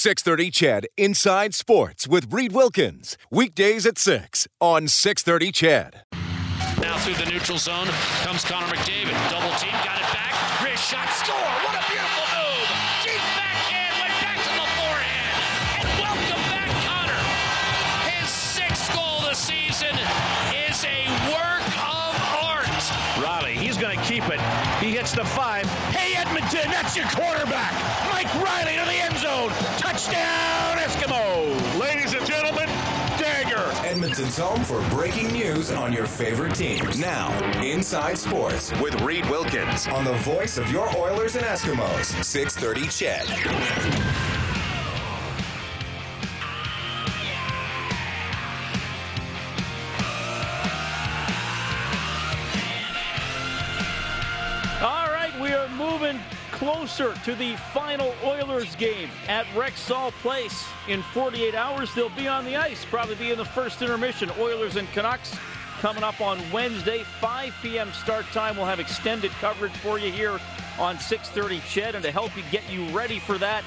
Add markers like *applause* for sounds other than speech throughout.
630 CHED Inside Sports with Reid Wilkins. Weekdays at 6 on 630 CHED. Now through the neutral zone comes Connor McDavid. Double team, got it back. Wrist shot, score. What a beautiful move. He the five. Hey, Edmonton, that's your quarterback. Mike Reilly to the end zone. Touchdown, Eskimo. Ladies and gentlemen, Dagger. Edmonton's home for breaking news on your favorite teams. Now, Inside Sports with Reid Wilkins on the voice of your Oilers and Eskimos. 630 CHED. Moving closer to the final Oilers game at Rexall Place. In 48 hours, they'll be on the ice, probably be in the first intermission. Oilers and Canucks coming up on Wednesday, 5 p.m. start time. We'll have extended coverage for you here on 6:30 Ched, and to help you get you ready for that,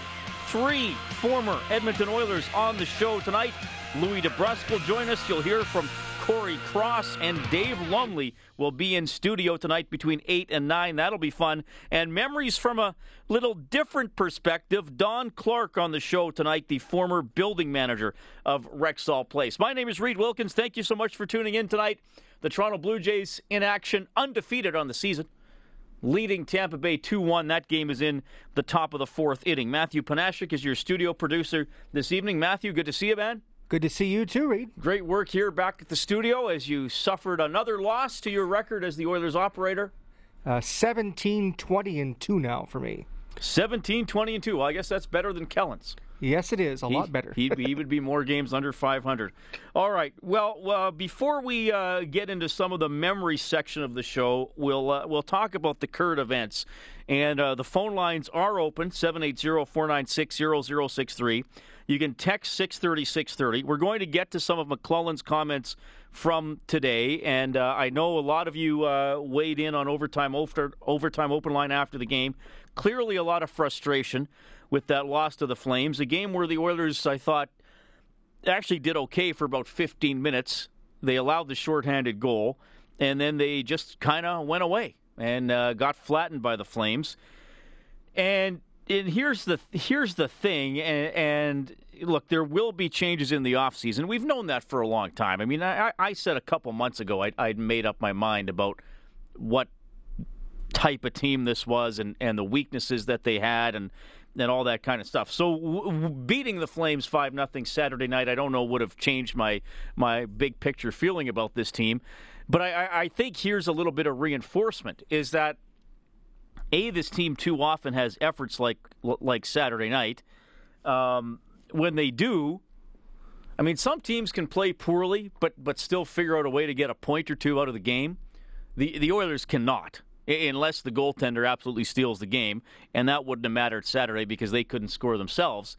three former Edmonton Oilers on the show tonight. Louie DeBrusk will join us. You'll hear from Cory Cross and Dave Lumley will be in studio tonight between 8 and 9. That'll be fun. And memories from a little different perspective. Don Clark on the show tonight, the former building manager of Rexall Place. My name is Reid Wilkins. Thank you so much for tuning in tonight. The Toronto Blue Jays in action, undefeated on the season leading Tampa Bay 2 1. That game is in the top of the fourth inning. Matthew Panashik is your studio producer this evening. Matthew, good to see you, man. Good to see you too, Reid. Great work here back at the studio as you suffered another loss to your record as the Oilers operator. Uh, 17, 20, and 2 now for me. 17, 20, and 2. Well, I guess that's better than Kellen's. Yes, it is. A He- lot better. he, he would be more games under 500. All right. Well, uh, before we uh, get into some of the memory section of the show, we'll uh, we'll talk about the current events. And uh, the phone lines are open 780-496-0063. You can text 630 630. We're going to get to some of McLellan's comments from today, and uh, I know a lot of you uh, weighed in on overtime over, overtime open line after the game. Clearly, a lot of frustration with that loss to the Flames. A game where the Oilers, I thought, actually did okay for about 15 minutes. They allowed the shorthanded goal, and then they just kind of went away and uh, got flattened by the Flames. And and here's the here's the thing, and, and look, there will be changes in the offseason. We've known that for a long time. I mean, I, I said a couple months ago I, I'd made up my mind about what type of team this was and, and the weaknesses that they had and and all that kind of stuff. So w- beating the Flames five nothing Saturday night, I don't know would have changed my my big picture feeling about this team, but I, I think here's a little bit of reinforcement is that a this team too often has efforts like like Saturday night. Um, when they do, I mean, some teams can play poorly, but but still figure out a way to get a point or two out of the game. The the Oilers cannot unless the goaltender absolutely steals the game, and that wouldn't have mattered Saturday because they couldn't score themselves.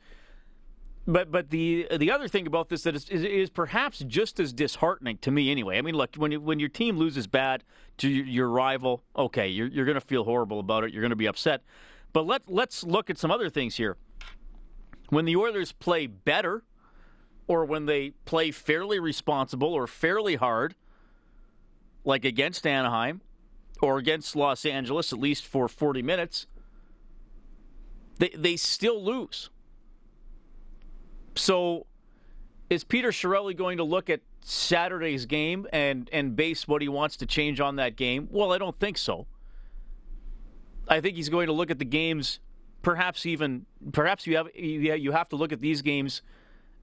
But but the the other thing about this that is, is, is perhaps just as disheartening to me anyway. I mean, look when you, when your team loses bad to your, your rival, okay, you're you're going to feel horrible about it. You're going to be upset. But let let's look at some other things here. When the Oilers play better, or when they play fairly responsible or fairly hard, like against Anaheim or against Los Angeles, at least for 40 minutes, they, they still lose. So is Peter Chiarelli going to look at Saturday's game and, and base what he wants to change on that game? Well, I don't think so. I think he's going to look at the games, perhaps even perhaps you have you have to look at these games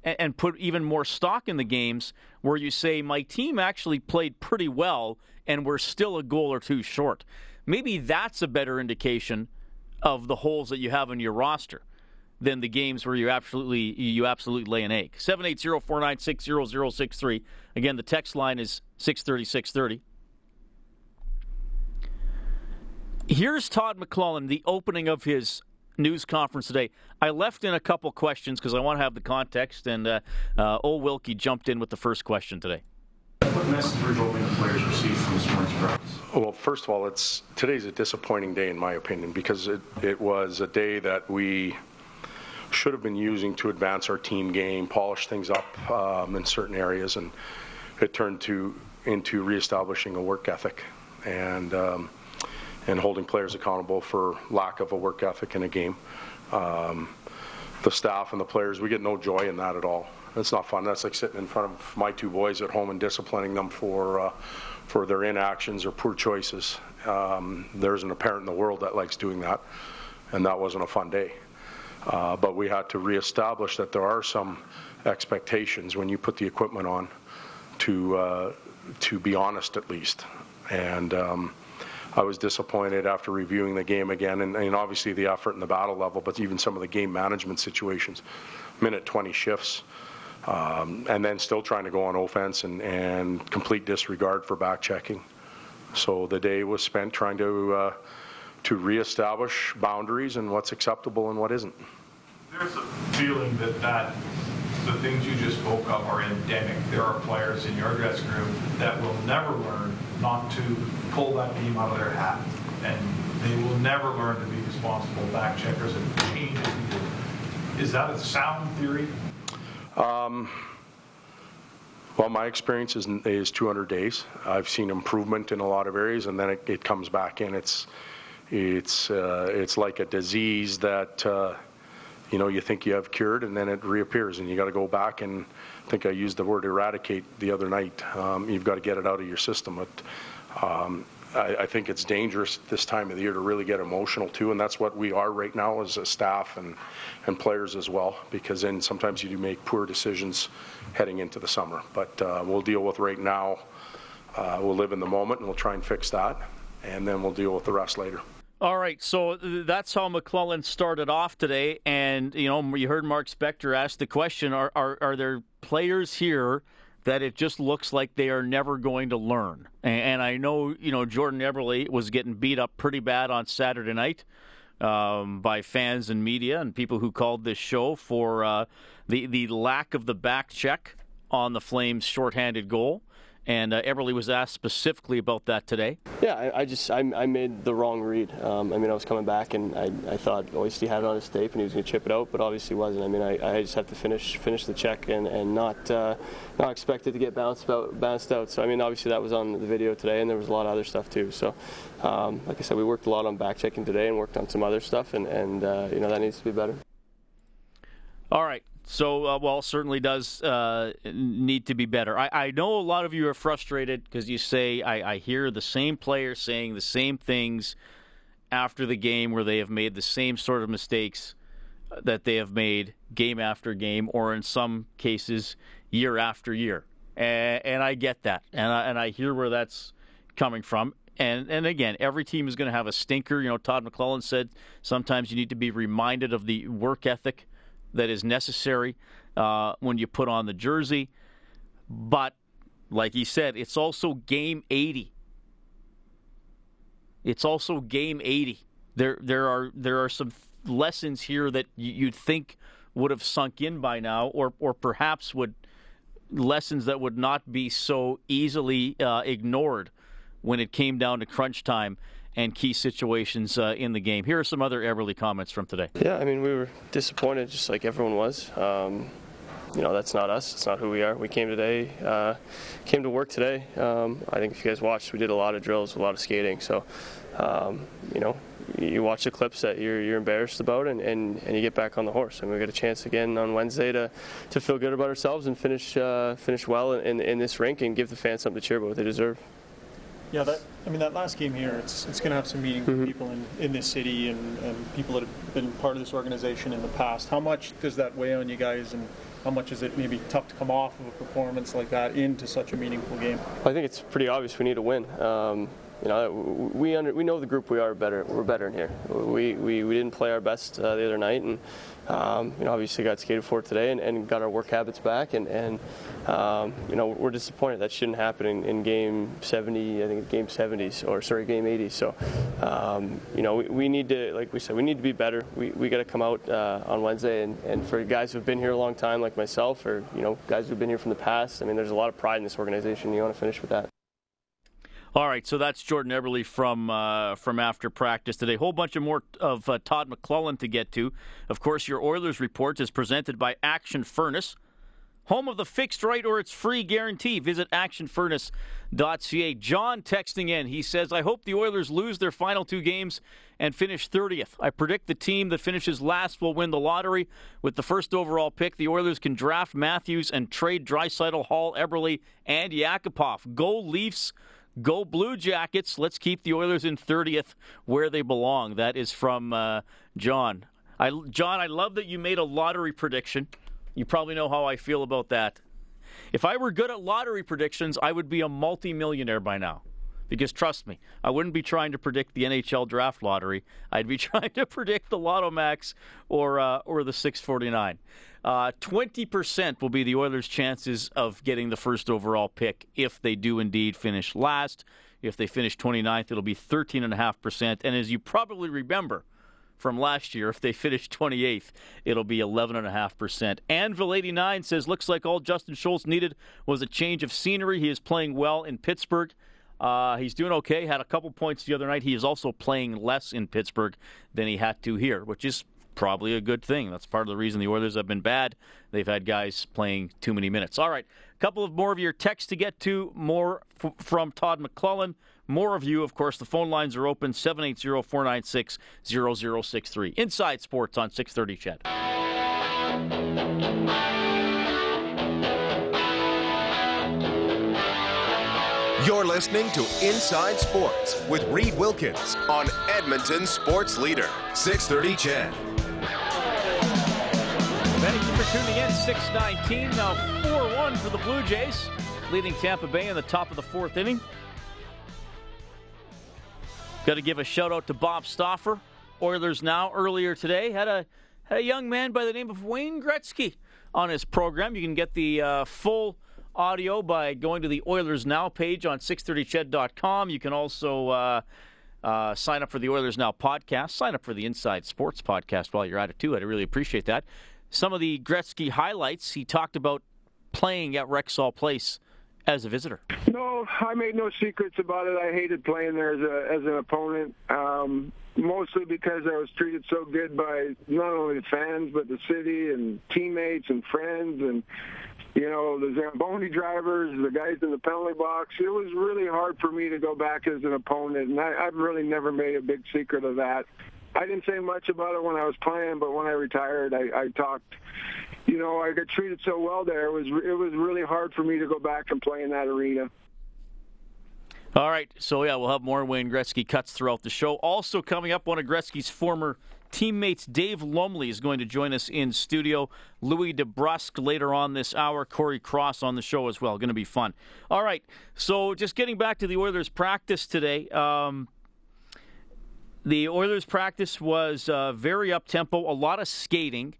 and, and put even more stock in the games where you say my team actually played pretty well and we're still a goal or two short. Maybe that's a better indication of the holes that you have in your roster than the games where you absolutely you absolutely lay an egg. 780-496-0063. Again, the text line is 630 630. Here's Todd McLellan, the opening of his news conference today. I left in a couple questions because I want to have the context, and uh, uh, old Wilkie jumped in with the first question today. What message were you hoping the players received from this morning's practice? Well, first of all, it's today's a disappointing day in my opinion because it, it was a day that we should have been using to advance our team game, polish things up um, in certain areas, and it turned to into reestablishing a work ethic and um, and holding players accountable for lack of a work ethic in a game. Um, the staff and the players, we get no joy in that at all. It's not fun. That's like sitting in front of my two boys at home and disciplining them for uh, for their inactions or poor choices. Um, there isn't a parent in the world that likes doing that, and that wasn't a fun day. Uh, but we had to reestablish that there are some expectations when you put the equipment on to uh, to be honest at least. And um, I was disappointed after reviewing the game again, and, and, obviously the effort and the battle level, but even some of the game management situations, minute 20 shifts, um, and then still trying to go on offense and, and complete disregard for back checking. So the day was spent trying to uh, to reestablish boundaries and what's acceptable and what isn't. There's a feeling that that the things you just spoke of are endemic. There are players in your dressing room that will never learn not to pull that beam out of their hat, and they will never learn to be responsible back checkers and change it. Is that a sound theory? Um, well, my experience is, is 200 days. I've seen improvement in a lot of areas, and then it, it comes back in. It's it's uh, it's like a disease that uh, you know you think you have cured, and then it reappears, and you got to go back and I think I used the word eradicate the other night. Um, you've got to get it out of your system. But, um, I, I, think it's dangerous this time of the year to really get emotional too, and that's what we are right now as a staff and and players as well. Because then sometimes you do make poor decisions heading into the summer. But uh, we'll deal with right now. Uh, we'll live in the moment, and we'll try and fix that, and then we'll deal with the rest later. All right, so that's how McLellan started off today, and you know you heard Mark Spector ask the question: Are are, are there players here that it just looks like they are never going to learn? And, and I know you know Jordan Eberle was getting beat up pretty bad on Saturday night um, by fans and media and people who called this show for uh, the the lack of the back check on the Flames' shorthanded goal. And uh, was asked specifically about that today. Yeah, I, I just I, I, made the wrong read. Um, I mean, I was coming back and I, I thought Oisty had it on his tape and he was going to chip it out, but obviously wasn't. I mean, I, I just have to finish finish the check and, and not uh, not expect it to get bounced out bounced out. So I mean, obviously that was on the video today, and there was a lot of other stuff too. So, um, like I said, we worked a lot on back checking today and worked on some other stuff, and and uh, you know that needs to be better. All right. So, uh, well, certainly does uh, need to be better. I, I, know a lot of you are frustrated because you say, I, I, hear the same players saying the same things after the game where they have made the same sort of mistakes that they have made game after game, or in some cases, year after year. And, and I get that. And I, and I hear where that's coming from. And, and again, every team is going to have a stinker. You know, Todd McLellan said sometimes you need to be reminded of the work ethic that is necessary uh, when you put on the jersey. But like he said, it's also game 80. It's also game 80. There, there are there are some lessons here that you'd think would have sunk in by now, or or perhaps would lessons that would not be so easily uh, ignored when it came down to crunch time and key situations uh, in the game. Here are some other Eberle comments from today. Yeah, I mean, we were disappointed just like everyone was. Um, you know, that's not us. It's not who we are. We came today, uh, came to work today. Um, I think if you guys watched, we did a lot of drills, a lot of skating. So, um, you know, you watch the clips that you're, you're embarrassed about and, and, and you get back on the horse. And we get a chance again on Wednesday to, to feel good about ourselves and finish uh, finish well in, in this rink and give the fans something to cheer about they deserve. Yeah, that I mean that last game here, it's it's going to have some meaning for mm-hmm. people in, in this city and, and people that have been part of this organization in the past. How much does that weigh on you guys, and how much is it maybe tough to come off of a performance like that into such a meaningful game? I think it's pretty obvious we need to win. Um, you know, we under, we know the group we are better. We're better in here. We we, we didn't play our best uh, the other night, and um, you know, obviously got skated for today and, and, got our work habits back, and, and um, you know, we're disappointed that shouldn't happen in, in, game 70. I think game 70s or sorry, game 80. So, um, you know, we, we, need to, like we said, we need to be better. We, we got to come out uh, on Wednesday, and, and for guys who've been here a long time, like myself, or you know, guys who've been here from the past. I mean, there's a lot of pride in this organization. You want to finish with that. All right, so that's Jordan Eberle from uh, from after practice today. Whole bunch of more of uh, Todd McLellan to get to. Of course, your Oilers report is presented by Action Furnace, home of the fixed right or it's free guarantee. Visit actionfurnace.ca. John texting in, he says, "I hope the Oilers lose their final two games and finish 30th. I predict the team that finishes last will win the lottery with the first overall pick. The Oilers can draft Matthews and trade Draisaitl, Hall, Eberle, and Yakupov. Go Leafs." Go Blue Jackets. Let's keep the Oilers in 30th where they belong. That is from uh, John. I, John, I love that you made a lottery prediction. You probably know how I feel about that. If I were good at lottery predictions, I would be a multimillionaire by now. Because trust me, I wouldn't be trying to predict the NHL draft lottery. I'd be *laughs* trying to predict the Lotto Max or uh, or the 649. Uh, 20% will be the Oilers' chances of getting the first overall pick if they do indeed finish last. If they finish 29th, it'll be 13.5%. And as you probably remember from last year, if they finish 28th, it'll be 11.5%. Anvil 89 says, looks like all Justin Schultz needed was a change of scenery. He is playing well in Pittsburgh. Uh, he's doing okay. Had a couple points the other night. He is also playing less in Pittsburgh than he had to here, which is probably a good thing. That's part of the reason the Oilers have been bad. They've had guys playing too many minutes. All right, a couple of more of your texts to get to. More f- from Todd McLellan. More of you, of course. The phone lines are open 780 496 0063. Inside Sports on 630 CHED. You're listening to Inside Sports with Reid Wilkins on Edmonton Sports Leader, 630 CHED. Thank you for tuning in. 619, now 4 1 for the Blue Jays, leading Tampa Bay in the top of the fourth inning. Got to give a shout out to Bob Stauffer. Oilers Now earlier today had a, had a young man by the name of Wayne Gretzky on his program. You can get the uh, full audio by going to the Oilers Now page on 630ched.com. You can also uh, uh, sign up for the Oilers Now podcast. Sign up for the Inside Sports podcast while you're at it, too. I'd really appreciate that. Some of the Gretzky highlights, he talked about playing at Rexall Place as a visitor. No, I made no secrets about it. I hated playing there as, a, as an opponent, um, mostly because I was treated so good by not only the fans, but the city and teammates and friends. And you know, the Zamboni drivers, the guys in the penalty box. It was really hard for me to go back as an opponent, and I, I've really never made a big secret of that. I didn't say much about it when I was playing, but when I retired, I, I talked. You know, I got treated so well there. It was it was really hard for me to go back and play in that arena. All right, so yeah, we'll have more Wayne Gretzky cuts throughout the show. Also coming up, one of Gretzky's former teammates Dave Lumley is going to join us in studio. Louie DeBrusk later on this hour. Cory Cross on the show as well. Going to be fun. All right. So just getting back to the Oilers practice today. Um, the Oilers practice was uh, very up tempo, a lot of skating.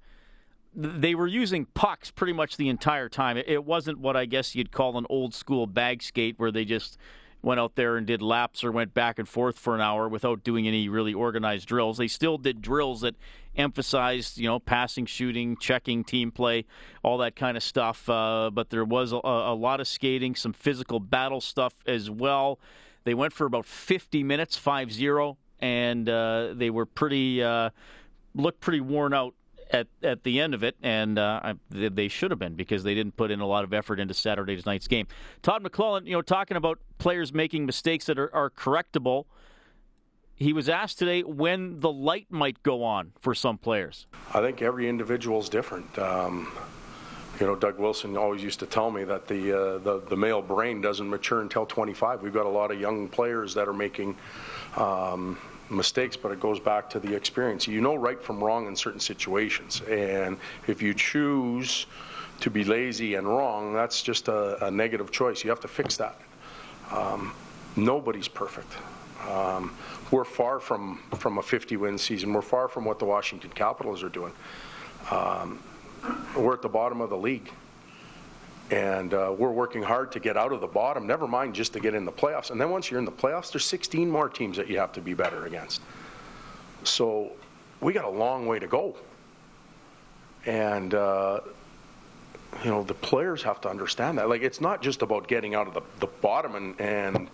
They were using pucks pretty much the entire time. It wasn't what I guess you'd call an old school bag skate where they just went out there and did laps or went back and forth for an hour without doing any really organized drills. They still did drills that emphasized, you know, passing, shooting, checking, team play, all that kind of stuff. Uh, but there was a, a, lot of skating, some physical battle stuff as well. They went for about 50 minutes, 5 0, and uh, they were pretty, uh, looked pretty worn out at at the end of it, and uh, they should have been because they didn't put in a lot of effort into Saturday night's game. Todd McLellan, you know, talking about players making mistakes that are, are correctable. He was asked today when the light might go on for some players. I think every individual is different. Um, you know, Doug Wilson always used to tell me that the, uh, the, the male brain doesn't mature until 25. We've got a lot of young players that are making um, mistakes, but it goes back to the experience. You know right from wrong in certain situations, and if you choose to be lazy and wrong, that's just a, a negative choice. You have to fix that. Um, nobody's perfect. Um, we're far from from a 50-win season. We're far from what the Washington Capitals are doing. Um, we're at the bottom of the league and uh, we're working hard to get out of the bottom. Never mind just to get in the playoffs. And then once you're in the playoffs, there's 16 more teams that you have to be better against. So we got a long way to go. And uh, you know the players have to understand that. Like it's not just about getting out of the, the bottom and and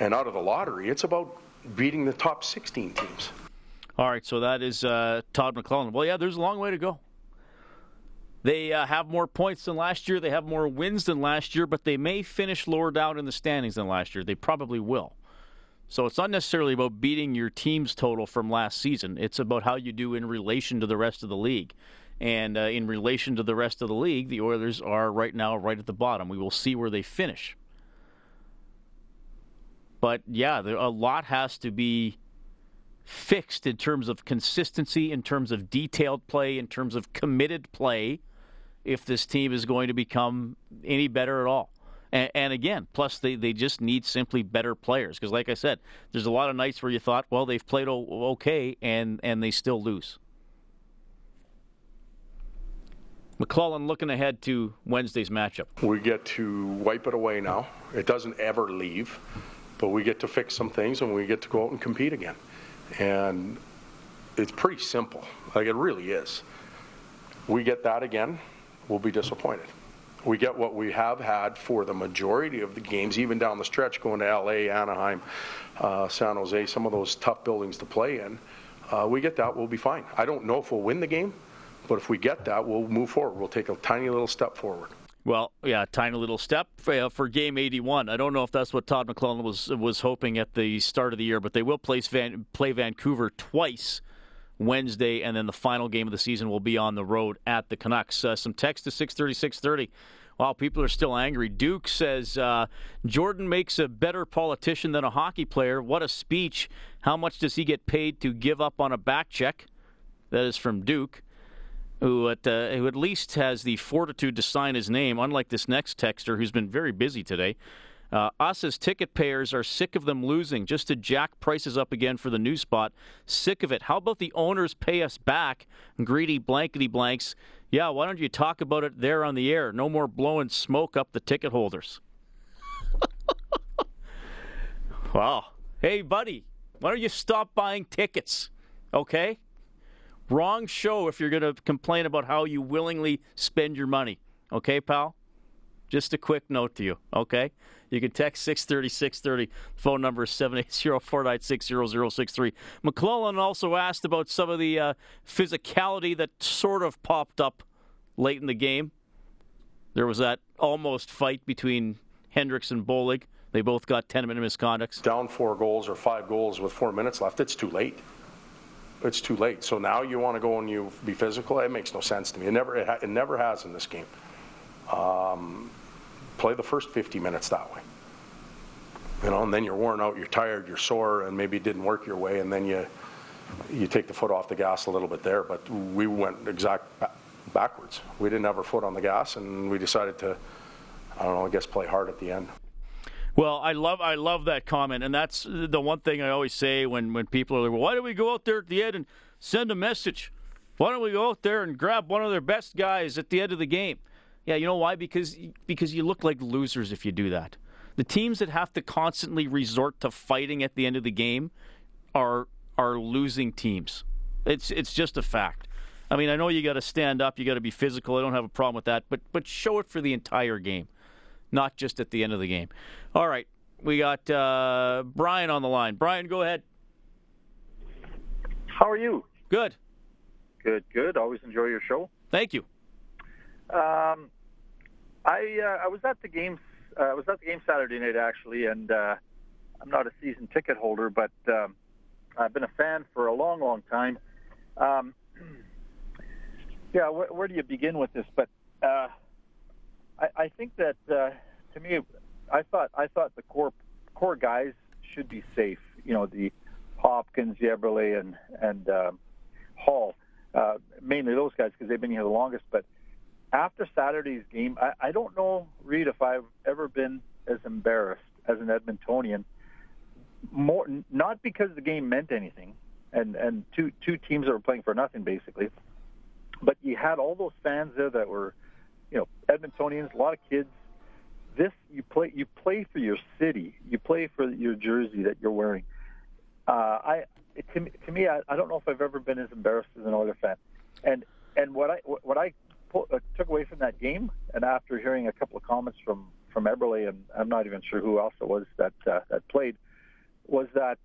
And out of the lottery, it's about beating the top 16 teams. All right, so that is uh, Todd McLellan. Well, yeah, there's a long way to go. They uh, have more points than last year. They have more wins than last year, but they may finish lower down in the standings than last year. They probably will. So it's not necessarily about beating your team's total from last season. It's about how you do in relation to the rest of the league. And uh, in relation to the rest of the league, the Oilers are right now right at the bottom. We will see where they finish. But yeah, a lot has to be fixed in terms of consistency, in terms of detailed play, in terms of committed play, if this team is going to become any better at all. And, and again, plus they, they just need simply better players. Because, like I said, there's a lot of nights where you thought, well, they've played okay, and, and they still lose. McLellan looking ahead to Wednesday's matchup. We get to wipe it away now. It doesn't ever leave, but we get to fix some things and we get to go out and compete again. And it's pretty simple. Like it really is. We get that again, we'll be disappointed. We get what we have had for the majority of the games, even down the stretch, going to LA, Anaheim, uh, San Jose, some of those tough buildings to play in. Uh, we get that, we'll be fine. I don't know if we'll win the game, but if we get that, we'll move forward. We'll take a tiny little step forward. Well, yeah, tiny little step for, uh, for, game 81. I don't know if that's what Todd McLellan was was hoping at the start of the year, but they will play, Van, play Vancouver twice Wednesday, and then the final game of the season will be on the road at the Canucks. Uh, some text to 630, 630. Wow, people are still angry. Duke says uh, Jordan makes a better politician than a hockey player. What a speech. How much does he get paid to give up on a back check? That is from Duke who at, uh, who at least has the fortitude to sign his name, unlike this next texter who's been very busy today. Uh, us as ticket payers are sick of them losing just to jack prices up again for the new spot. Sick of it. How about the owners pay us back? Greedy blankety blanks. Yeah, why don't you talk about it there on the air? No more blowing smoke up the ticket holders. *laughs* wow. Hey, buddy, why don't you stop buying tickets? Okay? Wrong show if you're going to complain about how you willingly spend your money. Okay, pal? Just a quick note to you, okay? You can text 630 630. Phone number is 780 496 0063. McLellan also asked about some of the uh, physicality that sort of popped up late in the game. There was that almost fight between Hendricks and Bollig. They both got 10 minute misconducts. Down four goals or five goals with four minutes left, it's too late it's too late. So now you want to go and you be physical? It makes no sense to me. It never, it, ha- it never has in this game. Um, play the first 50 minutes that way. You know, and then you're worn out, you're tired, you're sore, and maybe it didn't work your way, and then you you take the foot off the gas a little bit there. But we went exact backwards. We didn't have our foot on the gas, and we decided to, I don't know, I guess play hard at the end. Well, I love I love that comment, and that's the one thing I always say when when people are like, well, "Why don't we go out there at the end and send a message? Why don't we go out there and grab one of their best guys at the end of the game?" Yeah, you know why? Because because you look like losers if you do that. The teams that have to constantly resort to fighting at the end of the game are are losing teams. It's it's just a fact. I mean, I know you got to stand up, you got to be physical. I don't have a problem with that, but but show it for the entire game not just at the end of the game. All right, we got uh, Brian on the line. Brian, go ahead. How are you? Good. Good, good. Always enjoy your show. Thank you. Um, I uh, I was at the game. Uh, I was at the game Saturday night actually, and uh, I'm not a season ticket holder, but um, I've been a fan for a long, long time. Um, *clears throat* yeah, where, where do you begin with this? But uh, I, I think that uh, to me, I thought I thought the core core guys should be safe. You know, the Hopkins, Eberle, and and uh, Hall, uh, mainly those guys because they've been here the longest. But after Saturday's game, I, I don't know, Reid, if I've ever been as embarrassed as an Edmontonian. More not because the game meant anything, and and two two teams that were playing for nothing basically, but you had all those fans there that were you know, Edmontonians, a lot of kids. This you play you play for your city. You play for your jersey that you're wearing. Uh, I to me, to me I, I don't know if I've ever been as embarrassed as an Oilers fan. And and what I what I put, uh, took away from that game, and after hearing a couple of comments from from Eberle, and I'm not even sure who else it was that uh, that played, was that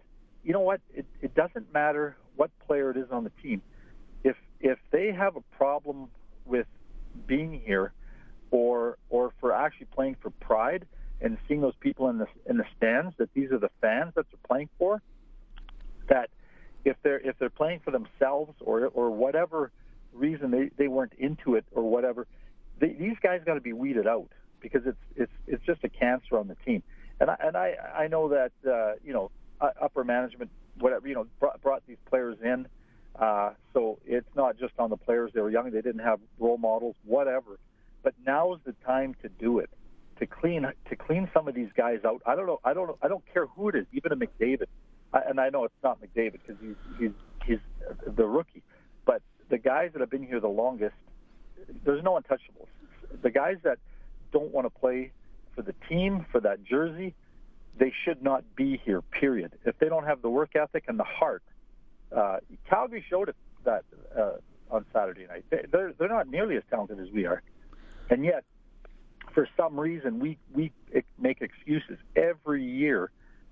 you know what? It, it doesn't matter what player it is on the team. If if they have a problem with being here, or or for actually playing for pride and seeing those people in the in the stands, that these are the fans that they're playing for. That if they're if they're playing for themselves or or whatever reason they, they weren't into it or whatever, they, these guys got to be weeded out because it's it's it's just a cancer on the team. And I and I I know that uh, you know upper management whatever you know brought, brought these players in. Uh, so it's not just on the players. They were young. They didn't have role models, whatever. But now is the time to do it, to clean to clean some of these guys out. I don't know. I don't. I don't care who it is, even a McDavid. I, and I know it's not McDavid because he's he's he's the rookie. But the guys that have been here the longest, there's no untouchables. The guys that don't want to play for the team, for that jersey, they should not be here, period. If they don't have the work ethic and the heart, uh, Calgary showed it that uh, on Saturday night. They're, they're not nearly as talented as we are. And yet, for some reason, we, we make excuses every year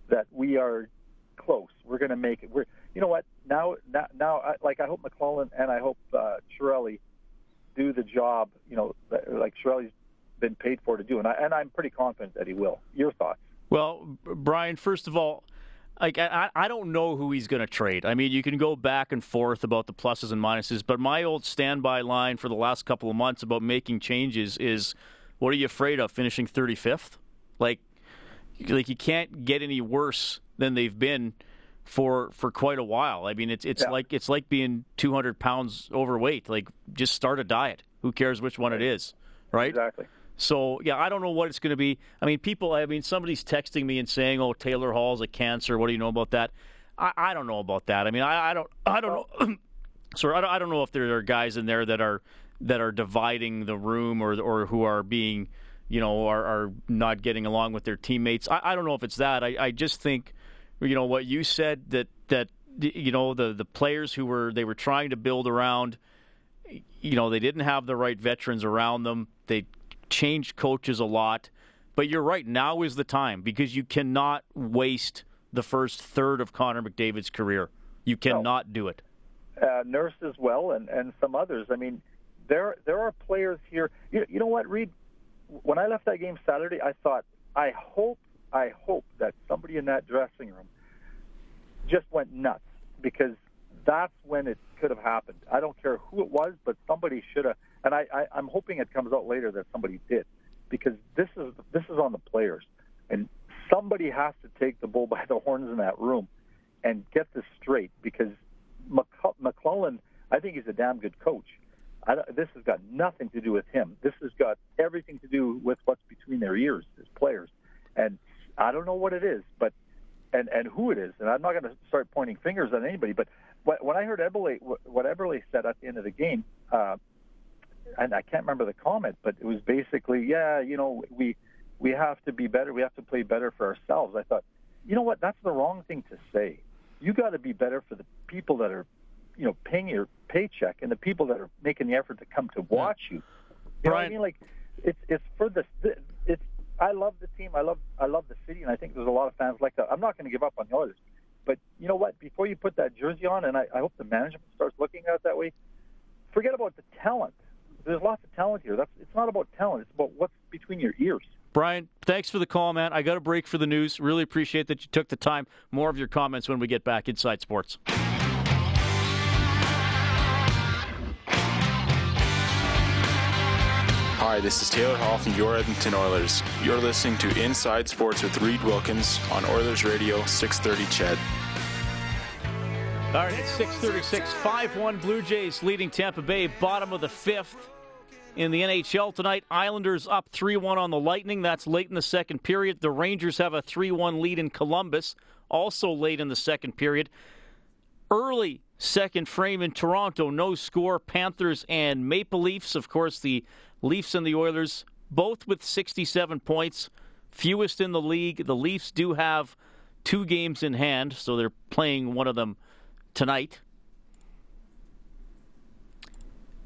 that we are close. We're going to make it. We're, you know what? Now, now, now I, like I hope McLellan and I hope uh, do the job. You know, like Chiarelli's been paid for to do, and I and I'm pretty confident that he will. Your thoughts? Well, Brian, first of all, like I, I don't know who he's going to trade. I mean, you can go back and forth about the pluses and minuses, but my old standby line for the last couple of months about making changes is, what are you afraid of? Finishing 35th? Like, like you can't get any worse than they've been for for quite a while. I mean, it's it's yeah. like it's like being 200 pounds overweight. Like, just start a diet. Who cares which one it is, right? Exactly. So yeah, I don't know what it's going to be. I mean, people. I mean, somebody's texting me and saying, "Oh, Taylor Hall's a cancer." What do you know about that? I, I don't know about that. I mean, I, I don't. I don't know. Oh. *clears throat* Sorry, I don't, I don't know if there are guys in there that are that are dividing the room or or who are being, you know, are, are not getting along with their teammates. I, I don't know if it's that. I, I just think, you know, what you said that that you know the the players who were they were trying to build around, you know, they didn't have the right veterans around them. They changed coaches a lot. But you're right. Now is the time because you cannot waste the first third of Connor McDavid's career. You cannot no. do it. Uh, Nurse as well, and, and some others. I mean, there there are players here. You, you know what, Reid? When I left that game Saturday, I thought, I hope, I hope that somebody in that dressing room just went nuts because that's when it could have happened. I don't care who it was, but somebody should have and I, I, I'm hoping it comes out later that somebody did, because this is this is on the players, and somebody has to take the bull *laughs* by the horns in that room, and get this straight. Because McLellan, I think he's a damn good coach. I, this has got nothing to do with him. This has got everything to do with what's between their ears as players, and I don't know what it is, but and and who it is. And I'm not going to start pointing fingers at anybody, but when I heard Eberle, what Eberle said at the end of the game, uh, and I can't remember the comment, but it was basically, yeah, you know, we we have to be better. We have to play better for ourselves. I thought, you know what? That's the wrong thing to say. You got to be better for the people that are, you know, paying your paycheck and the people that are making the effort to come to watch you. You Brian, know what I mean? Like, it's it's for the it's. I love the team. I love I love the city, and I think there's a lot of fans like that. I'm not going to give up on the others, but you know what? Before you put that jersey on, and I, I hope the management starts looking at it that way. Forget about the talent there's lots of talent here. That's it's not about talent. It's about what's between your ears. Brian, thanks for the call, man. I got a break for the news. Really appreciate that you took the time. More of your comments when we get back inside sports. Hi, this is Taylor Hall from your Edmonton Oilers. You're listening to Inside Sports with Reid Wilkins on Oilers Radio 630 CHED. All right, it's 636. 5-1 Blue Jays leading Tampa Bay, bottom of the fifth. In the NHL tonight, Islanders up 3-1 on the Lightning. That's late in the second period. The Rangers have a 3-1 lead in Columbus, also late in the second period. Early second frame in Toronto, no score. Panthers and Maple Leafs. Of course, the Leafs and the Oilers, both with 67 points, fewest in the league. The Leafs do have two games in hand, so they're playing one of them – tonight.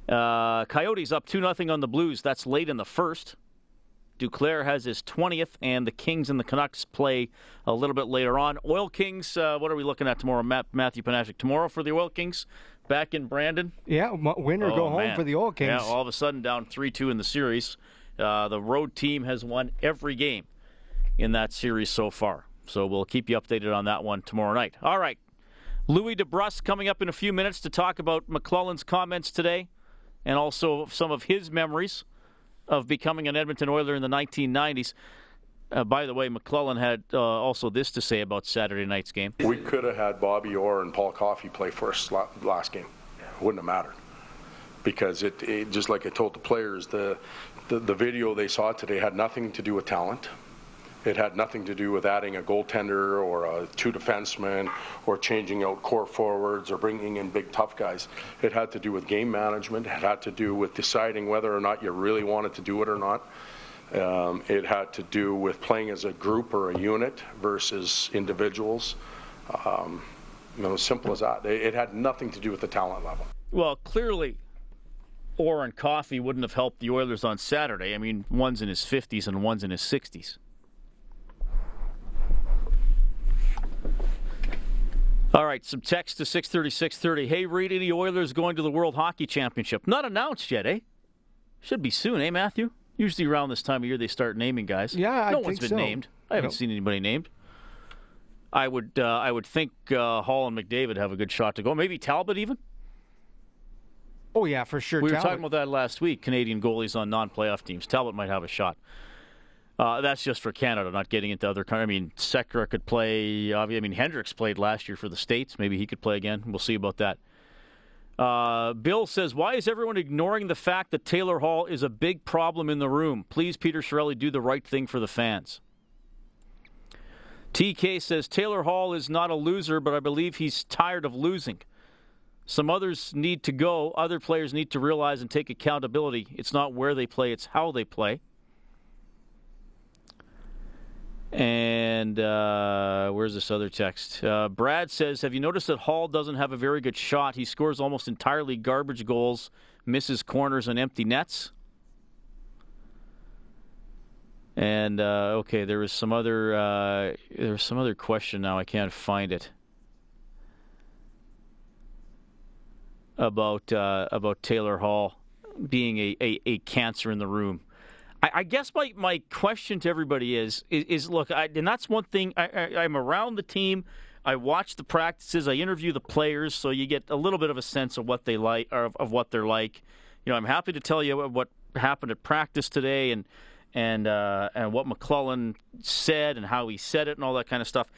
Uh, Coyotes up 2 0 on the Blues. That's late in the first. Duclair has his 20th, and the Kings and the Canucks play a little bit later on. Oil Kings, uh, what are we looking at tomorrow? Matt, Matthew Panashik. Tomorrow for the Oil Kings, back in Brandon. Yeah, win or oh, go home man. for the Oil Kings. Yeah, all of a sudden down 3 2 in the series. Uh, the road team has won every game in that series so far. So we'll keep you updated on that one tomorrow night. All right. Louie DeBrusk coming up in a few minutes to talk about McLellan's comments today and also some of his memories of becoming an Edmonton Oiler in the 1990s. Uh, by the way, McLellan had uh, also this to say about Saturday night's game. We could have had Bobby Orr and Paul Coffey play us last game. Wouldn't have mattered because it, it just like I told the players, the, the the video they saw today had nothing to do with talent. It had nothing to do with adding a goaltender or a two defensemen or changing out core forwards or bringing in big tough guys. It had to do with game management. It had to do with deciding whether or not you really wanted to do it or not. Um, it had to do with playing as a group or a unit versus individuals. Um, you know, simple as that. It, it had nothing to do with the talent level. Well, clearly, Orr and Coffey wouldn't have helped the Oilers on Saturday. I mean, one's in his 50s and one's in his 60s. All right, some text to 630, 630. Hey, Reid, any Oilers going to the World Hockey Championship? Not announced yet, eh? Should be soon, eh, Matthew? Usually around this time of year they start naming guys. Yeah, I no think one's been so. named. I haven't seen anybody named. I would, uh, I would think uh, Hall and McDavid have a good shot to go. Maybe Talbot even. Oh yeah, for sure. We were Talbot. talking about that last week. Canadian goalies on non-playoff teams. Talbot might have a shot. Uh, that's just for Canada, not getting into other countries. I mean, Sekera could play. obvi- I mean, Hendricks played last year for the States. Maybe he could play again. We'll see about that. Uh, Bill says, "Why is everyone ignoring the fact that Taylor Hall is a big problem in the room? Please, Peter Chiarelli, do the right thing for the fans." TK says Taylor Hall is not a loser, but I believe he's tired of losing. Some others need to go. Other players need to realize and take accountability. It's not where they play, it's how they play. And uh, where's this other text? Uh, Brad says, Have you noticed that Hall doesn't have a very good shot? He scores almost entirely garbage goals, misses corners and empty nets. And uh, okay, there was some other uh, there was some other question. Now I can't find it. about uh, about Taylor Hall being a, a, a cancer in the room. I, I guess my, my question to everybody is is, is look, I, and that's one thing. I, I, I'm around the team. I watch the practices. I interview the players, so you get a little bit of a sense of what they like of, of what they're like. You know, I'm happy to tell you what, happened at practice today and and uh, and what McLellan said and how he said it and all that kind of stuff.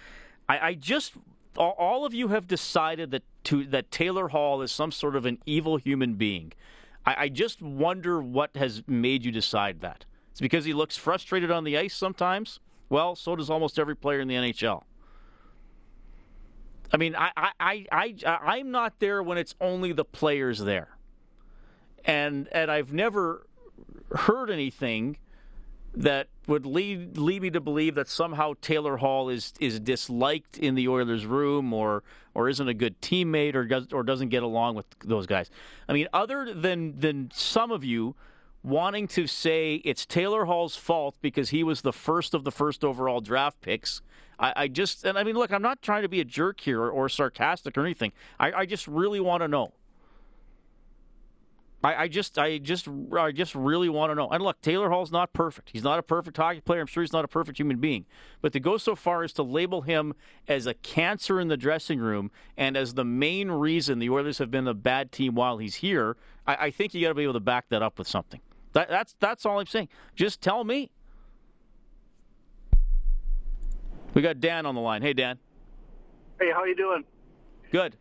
I, I just all, all of you have decided that to that Taylor Hall is some sort of an evil human being. I, I just wonder what has made you decide that. It's because he looks frustrated on the ice sometimes. Well, so does almost every player in the NHL. I mean, I, I, I, I, I'm not there when it's only the players there, and and I've never heard anything that would lead lead me to believe that somehow Taylor Hall is is disliked in the Oilers room or or isn't a good teammate or does, or doesn't get along with those guys. I mean, other than than some of you wanting to say it's Taylor Hall's fault because he was the first of the first overall draft picks. I, I just and I mean, look, I'm not trying to be a jerk here or, or sarcastic or anything. I, I just really want to know. I, I just, I just, I just really want to know. And look, Taylor Hall's not perfect. He's not a perfect hockey player. I'm sure he's not a perfect human being. But to go so far as to label him as a cancer in the dressing room and as the main reason the Oilers have been a bad team while he's here, I, I think you got to be able to back that up with something. That, that's that's all I'm saying. Just tell me. We got Dan on the line. Hey, Dan. Hey, how you doing? Good.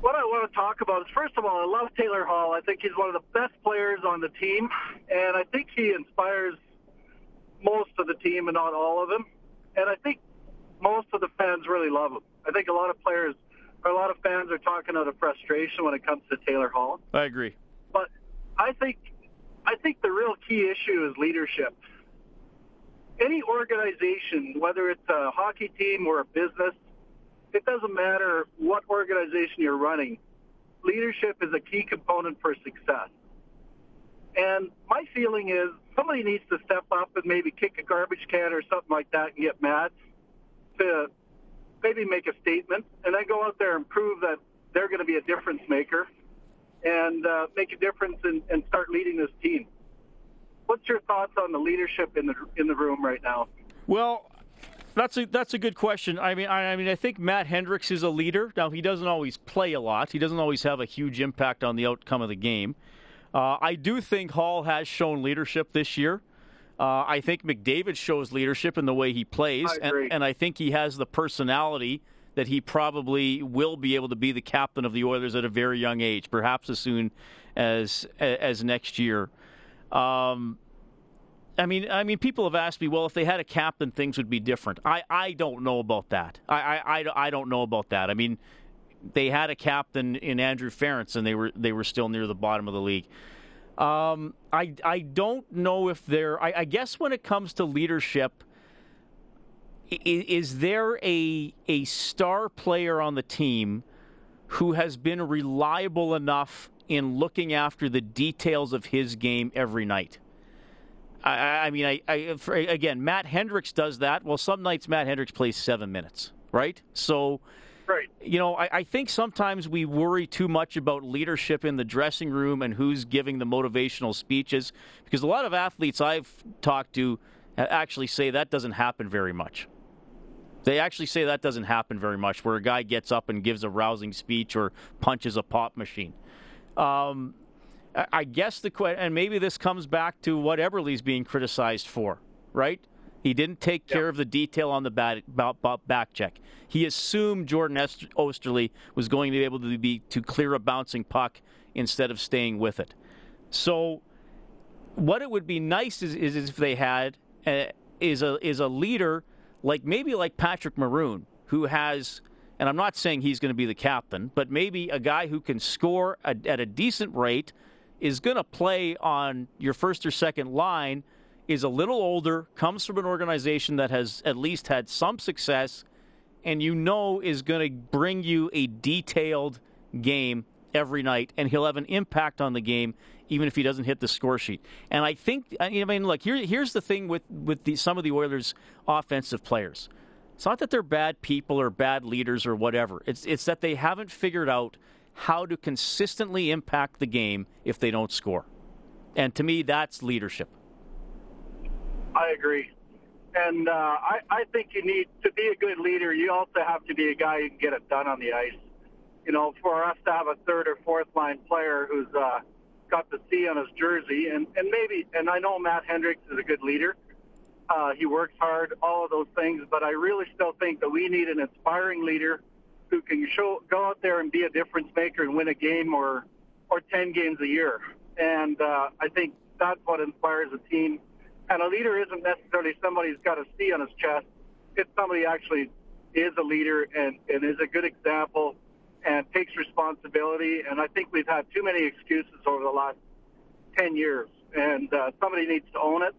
What I want to talk about is, first of all, I love Taylor Hall. I think he's one of the best players on the team, and I think he inspires most of the team and not all of them. And I think most of the fans really love him. I think a lot of players, or a lot of fans are talking out of frustration when it comes to Taylor Hall. I agree. But I think, I think the real key issue is leadership. Any organization, whether it's a hockey team or a business, it doesn't matter what organization you're running. Leadership is a key component for success. And my feeling is somebody needs to step up and maybe kick a garbage can or something like that and get mad to maybe make a statement and then go out there and prove that they're going to be a difference maker and uh, make a difference and, and start leading this team. What's your thoughts on the leadership in the in the room right now? Well, that's a that's a good question. I mean, I, I, mean, I think Matt Hendricks is a leader. Now he doesn't always play a lot. He doesn't always have a huge impact on the outcome of the game. Uh, I do think Hall has shown leadership this year. Uh, I think McDavid shows leadership in the way he plays, and, and I think he has the personality that he probably will be able to be the captain of the Oilers at a very young age, perhaps as soon as as next year. Um, I mean, I mean, people have asked me, well, if they had a captain, things would be different. I, I don't know about that. I, I, I, don't know about that. I mean, they had a captain in Andrew Ference, and they were they were still near the bottom of the league. Um, I, I don't know if they're. I, I guess when it comes to leadership, is, is there a a star player on the team who has been reliable enough in looking after the details of his game every night? I, I mean, I, I, again, Matt Hendricks does that. Well, some nights Matt Hendricks plays seven minutes, right? So, right. You know, I, I think sometimes we worry too much about leadership in the dressing room and who's giving the motivational speeches because a lot of athletes I've talked to actually say that doesn't happen very much. They actually say that doesn't happen very much, where a guy gets up and gives a rousing speech or punches a pop machine. Um, I guess the question, and maybe this comes back to what Eberle's being criticized for, right? He didn't take care yep. of the detail on the back, back check. He assumed Jordan Oesterle was going to be able to be to clear a bouncing puck instead of staying with it. So, what it would be nice is, is if they had uh, is a is a leader like maybe like Patrick Maroon who has and I'm not saying he's going to be the captain, but maybe a guy who can score a, at a decent rate is going to play on your first or second line is a little older, comes from an organization that has at least had some success, and you know is going to bring you a detailed game every night, and he'll have an impact on the game even if he doesn't hit the score sheet. And I think, I mean, look, here, here's the thing with with the, some of the Oilers' offensive players. It's not that they're bad people or bad leaders or whatever. It's it's that they haven't figured out how to consistently impact the game if they don't score. And to me, that's leadership. I agree. And uh, I, I think you need to be a good leader. You also have to be a guy who can get it done on the ice. You know, for us to have a third or fourth line player who's uh, got the C on his jersey, and, and maybe, and I know Matt Hendricks is a good leader. Uh, he works hard, all of those things, but I really still think that we need an inspiring leader who can show go out there and be a difference maker and win a game or or 10 games a year. And uh, I think that's what inspires a team. And a leader isn't necessarily somebody who's got a C on his chest. It's somebody actually is a leader and, and is a good example and takes responsibility. And I think we've had too many excuses over the last 10 years. And uh, somebody needs to own it.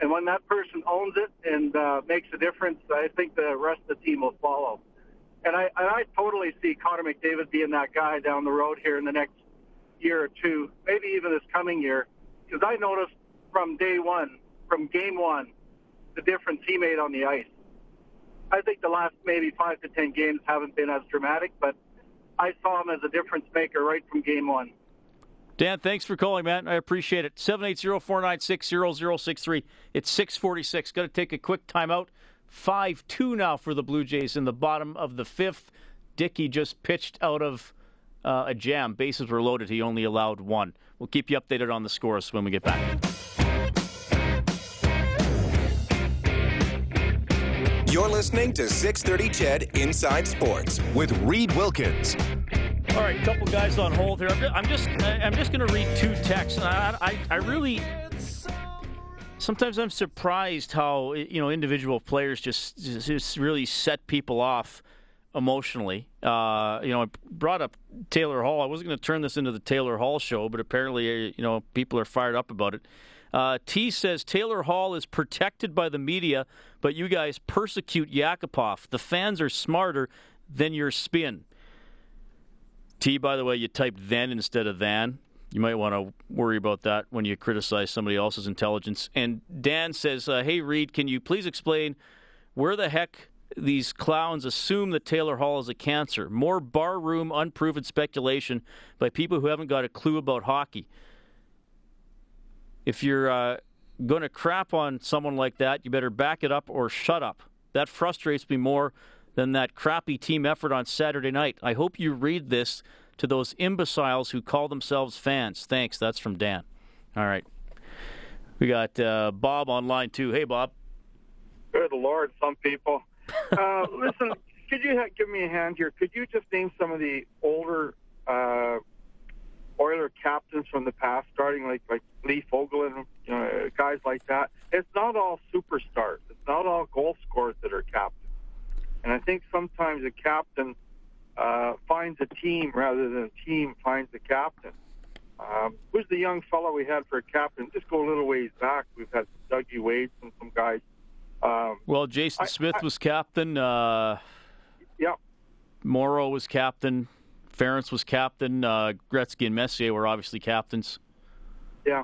And when that person owns it and uh, makes a difference, I think the rest of the team will follow. And I, and I totally see Connor McDavid being that guy down the road here in the next year or two, maybe even this coming year, because I noticed from day one, from game one, the difference he made on the ice. I think the last maybe five to ten games haven't been as dramatic, but I saw him as a difference maker right from game one. Dan, thanks for calling, man. I appreciate it. 780-496-0063. It's 646. Got to take a quick timeout. 5 2 now for the Blue Jays in the bottom of the fifth. Dickey just pitched out of uh, a jam. Bases were loaded. He only allowed one. We'll keep you updated on the scores when we get back. You're listening to 630 CHED Inside Sports with Reid Wilkins. All right, couple guys on hold here. I'm just, I'm just going to read two texts. I, I, I really sometimes I'm surprised how you know individual players just just really set people off emotionally. Uh, you know, I brought up Taylor Hall. I wasn't going to turn this into the Taylor Hall show, but apparently, uh, you know, people are fired up about it. Uh, T says Taylor Hall is protected by the media, but you guys persecute Yakupov. The fans are smarter than your spin. T, by the way, you typed then instead of than. You might want to worry about that when you criticize somebody else's intelligence. And Dan says, uh, "Hey Reid, can you please explain where the heck these clowns assume that Taylor Hall is a cancer? More barroom, unproven speculation by people who haven't got a clue about hockey. If you're uh, going to crap on someone like that, you better back it up or shut up. That frustrates me more than that crappy team effort on Saturday night. I hope you read this." To those imbeciles who call themselves fans. Thanks. That's from Dan. All right. We got uh, Bob on line. Hey, Bob. Good Lord, some people. Uh, *laughs* listen, could you give me a hand here? Could you just name some of the older uh, Oiler captains from the past, starting like like Lee Fogolin, you know, guys like that? It's not all superstars. It's not all goal scorers that are captains. And I think sometimes a captain – uh, finds a team rather than a team finds a captain. Um, who's the young fellow we had for a captain? Just go a little ways back. We've had Dougie Weight and some guys. Um, well, Jason Smith I, was captain. Uh, yeah. Moreau was captain. Ference was captain. Uh, Gretzky and Messier were obviously captains. Yeah.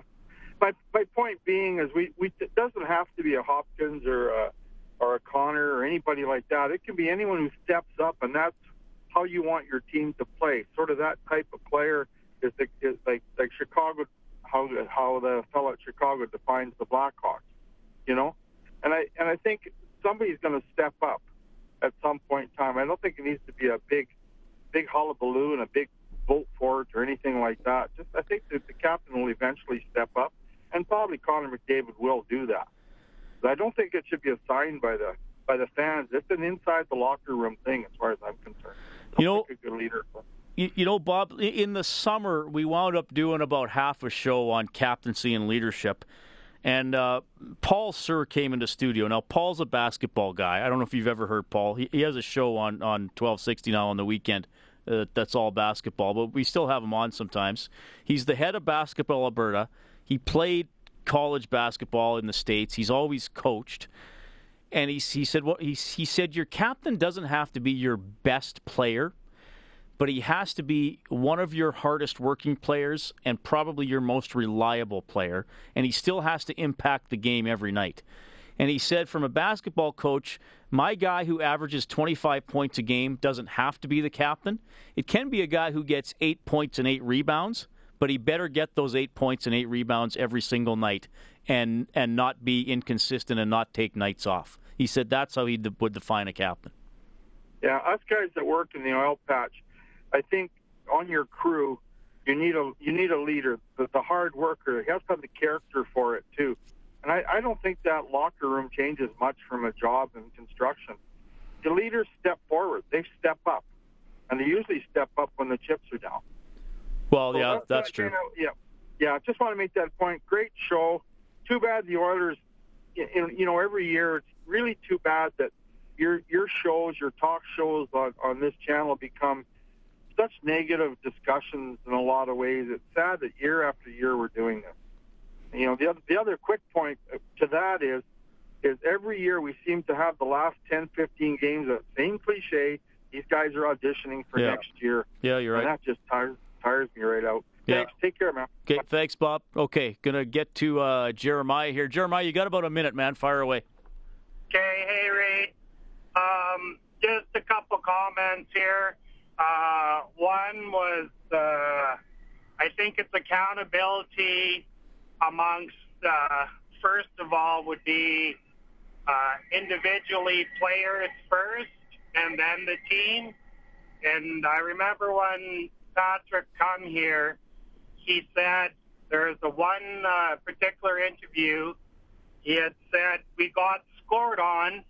My, my point being is we, we it doesn't have to be a Hopkins or a, or a Connor or anybody like that. It can be anyone who steps up, and that's how you want your team to play. Sort of that type of player is, the, is like like Chicago, how how the fellow at Chicago defines the Blackhawks, you know, and I and I think somebody's going to step up at some point in time. I don't think it needs to be a big big hullabaloo and a big vote for it or anything like that. Just I think that the captain will eventually step up, and probably Connor McDavid will do that. But I don't think it should be assigned by the by the fans. It's an inside the locker room thing, as far as I'm. You know, like a good leader. You, you know, Bob. In the summer, we wound up doing about half a show on captaincy and leadership. And uh, Paul Sir came into studio. Now, Paul's a basketball guy. I don't know if you've ever heard Paul. He, he has a show on, on 1260 now on the weekend uh, that's all basketball, but we still have him on sometimes. He's the head of Basketball Alberta. He played college basketball in the States, he's always coached and he, he said well he, he said your captain doesn't have to be your best player but he has to be one of your hardest working players and probably your most reliable player. And he still has to impact the game every night. And he said from a basketball coach my guy who averages 25 points a game doesn't have to be the captain. It can be a guy who gets 8 points and 8 rebounds but he better get those 8 points and 8 rebounds every single night and and not be inconsistent and not take nights off. He said that's how he would define a captain. Yeah, us guys that work in the oil patch, I think on your crew, you need a you need a leader, the, the hard worker. He has to have the character for it too. And I, I don't think that locker room changes much from a job in construction. The leaders step forward; they step up, and they usually step up when the chips are down. Well, so yeah, that's, that's true. yeah, yeah. Just want to make that point. Great show too bad the Oilers, you know, every year it's really too bad that your your shows, your talk shows on, on this channel become such negative discussions in a lot of ways. It's sad that year after year we're doing this. You know, the other, the other quick point uh, to that is is every year we seem to have the last 10, 15 games of the same cliche. These guys are auditioning for yeah. next year. Yeah, you're right. And that just tires tires me right out. Yeah. Thanks. Take care, man. Okay, thanks, Bob. Okay, gonna get to uh, Jeremiah here. Jeremiah, you got about a minute, man. Fire away. Okay, hey Reid. Um, just a couple comments here. Uh, one was uh, I think it's accountability amongst. Uh, first of all, would be uh, individually players first, and then the team. And I remember when Patrick come here he said there's a one uh, particular interview. He had said we got scored on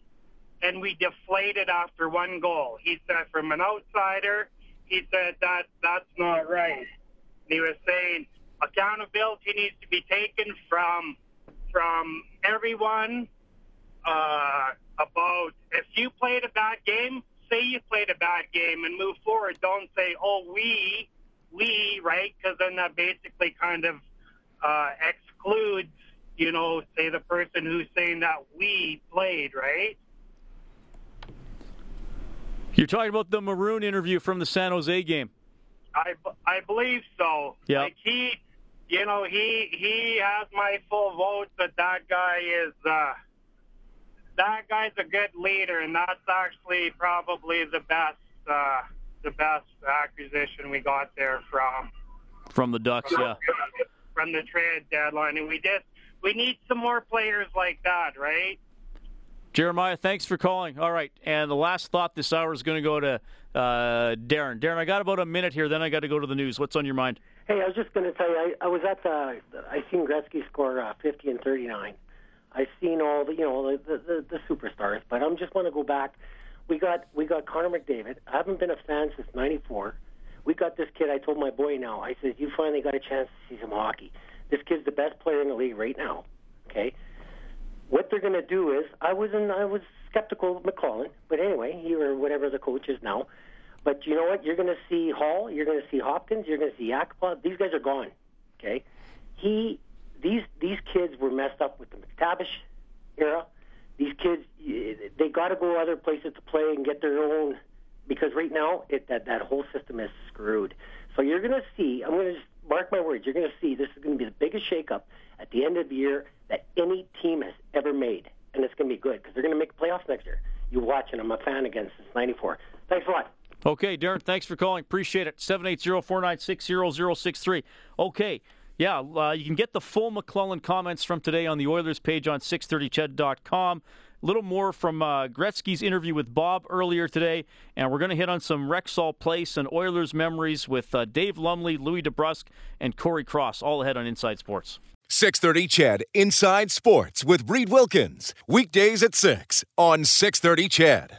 and we deflated after one goal. He said from an outsider, he said that that's not right. And he was saying accountability needs to be taken from from everyone uh, about if you played a bad game, say you played a bad game and move forward. Don't say, oh, we we, right? Because then that basically kind of uh, excludes, you know, say the person who's saying that we played, right? You're talking about the Maroon interview from the San Jose game. I, I believe so. Yeah. Like he you know, he he has my full vote that that guy is uh, that guy's a good leader, and that's actually probably the best uh, the best acquisition we got there from From the Ducks, yeah. from the trade deadline, and we just we need some more players like that, right? Jeremiah, thanks for calling. All right, and the last thought this hour is going to go to uh, Darren. Darren, I got about a minute here, then I got to go to the news. What's on your mind? Hey, I was just going to tell you, I, I was at the, I seen Gretzky score uh, 50 and 39. I've seen all the, you know, the, the, the, the superstars, but I'm just want to go back. We got, we got Connor McDavid. I haven't been a fan since '94. We got this kid. I told my boy now. I said, you finally got a chance to see some hockey. This kid's the best player in the league right now. Okay. What they're going to do is, I was in, I was skeptical of McCollin, but anyway, he or whatever the coach is now. But you know what? You're going to see Hall. You're going to see Hopkins. You're going to see Yakupov. These guys are gone. Okay. He, these these kids were messed up with the MacTavish era. These kids, they got to go other places to play and get their own. Because right now, it that that whole system is screwed. So you're going to see. I'm going to just mark my words. You're going to see this is going to be the biggest shakeup at the end of the year that any team has ever made, and it's going to be good because they're going to make playoffs next year. You watch, and I'm a fan again since '94. Thanks a lot. Okay, Darren, thanks for calling. Appreciate it. 780-496-0063. Okay, yeah, uh, you can get the full McLellan comments from today on the Oilers page on 630ched.com. A little more from uh, Gretzky's interview with Bob earlier today, and we're going to hit on some Rexall Place and Oilers memories with uh, Dave Lumley, Louie DeBrusk, and Cory Cross, all ahead on Inside Sports. 630 CHED Inside Sports with Reid Wilkins. Weekdays at 6 on 630 CHED.